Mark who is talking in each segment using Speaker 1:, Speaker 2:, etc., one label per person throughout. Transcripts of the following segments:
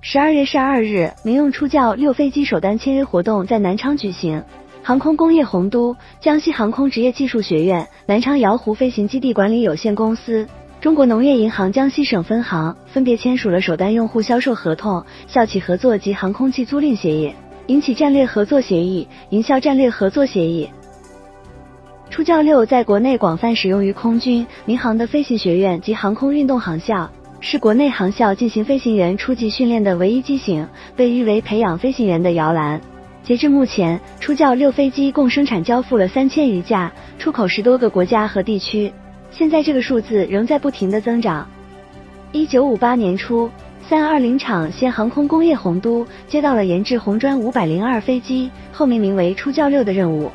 Speaker 1: 十二月十二日，民用初教六飞机首单签约活动在南昌举行。航空工业红都、江西航空职业技术学院、南昌瑶湖飞行基地管理有限公司、中国农业银行江西省分行分别签署了首单用户销售合同、校企合作及航空器租赁协议、营企战略合作协议、营销战略合作协议。初教六在国内广泛使用于空军、民航的飞行学院及航空运动航校，是国内航校进行飞行员初级训练的唯一机型，被誉为培养飞行员的摇篮。截至目前，初教六飞机共生产交付了三千余架，出口十多个国家和地区。现在这个数字仍在不停的增长。一九五八年初，三二零厂先航空工业红都接到了研制红砖五百零二飞机，后命名为初教六的任务。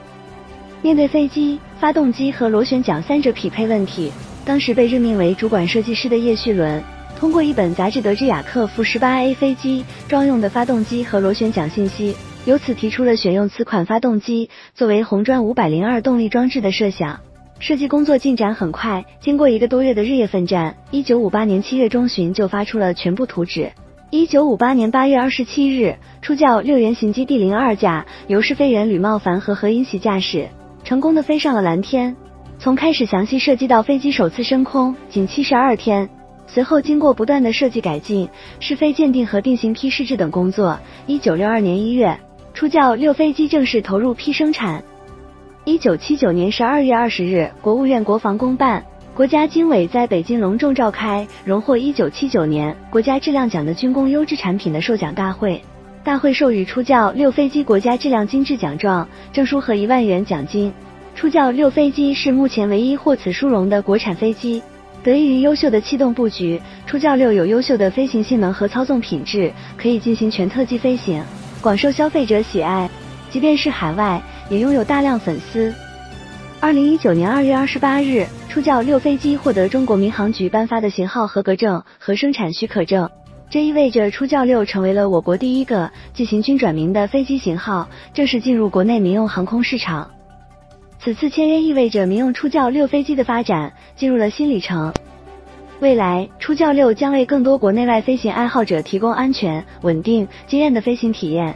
Speaker 1: 面对飞机、发动机和螺旋桨三者匹配问题，当时被任命为主管设计师的叶旭伦，通过一本杂志得知雅克负十八 A 飞机装用的发动机和螺旋桨信息。由此提出了选用此款发动机作为红砖五百零二动力装置的设想。设计工作进展很快，经过一个多月的日夜奋战，一九五八年七月中旬就发出了全部图纸。一九五八年八月二十七日，初教六原型机第零二架由试飞员吕茂凡和何英喜驾驶，成功的飞上了蓝天。从开始详细设计到飞机首次升空，仅七十二天。随后经过不断的设计改进、试飞鉴定和定型批试制等工作，一九六二年一月。初教六飞机正式投入批生产。一九七九年十二月二十日，国务院国防工办、国家经委在北京隆重召开荣获一九七九年国家质量奖的军工优质产品的授奖大会。大会授予初教六飞机国家质量金质奖状、证书和一万元奖金。初教六飞机是目前唯一获此殊荣的国产飞机。得益于优秀的气动布局，初教六有优秀的飞行性能和操纵品质，可以进行全特技飞行。广受消费者喜爱，即便是海外也拥有大量粉丝。二零一九年二月二十八日，初教六飞机获得中国民航局颁发的型号合格证和生产许可证，这意味着初教六成为了我国第一个进行军转民的飞机型号，正式进入国内民用航空市场。此次签约意味着民用初教六飞机的发展进入了新里程。未来，初教六将为更多国内外飞行爱好者提供安全、稳定、惊艳的飞行体验。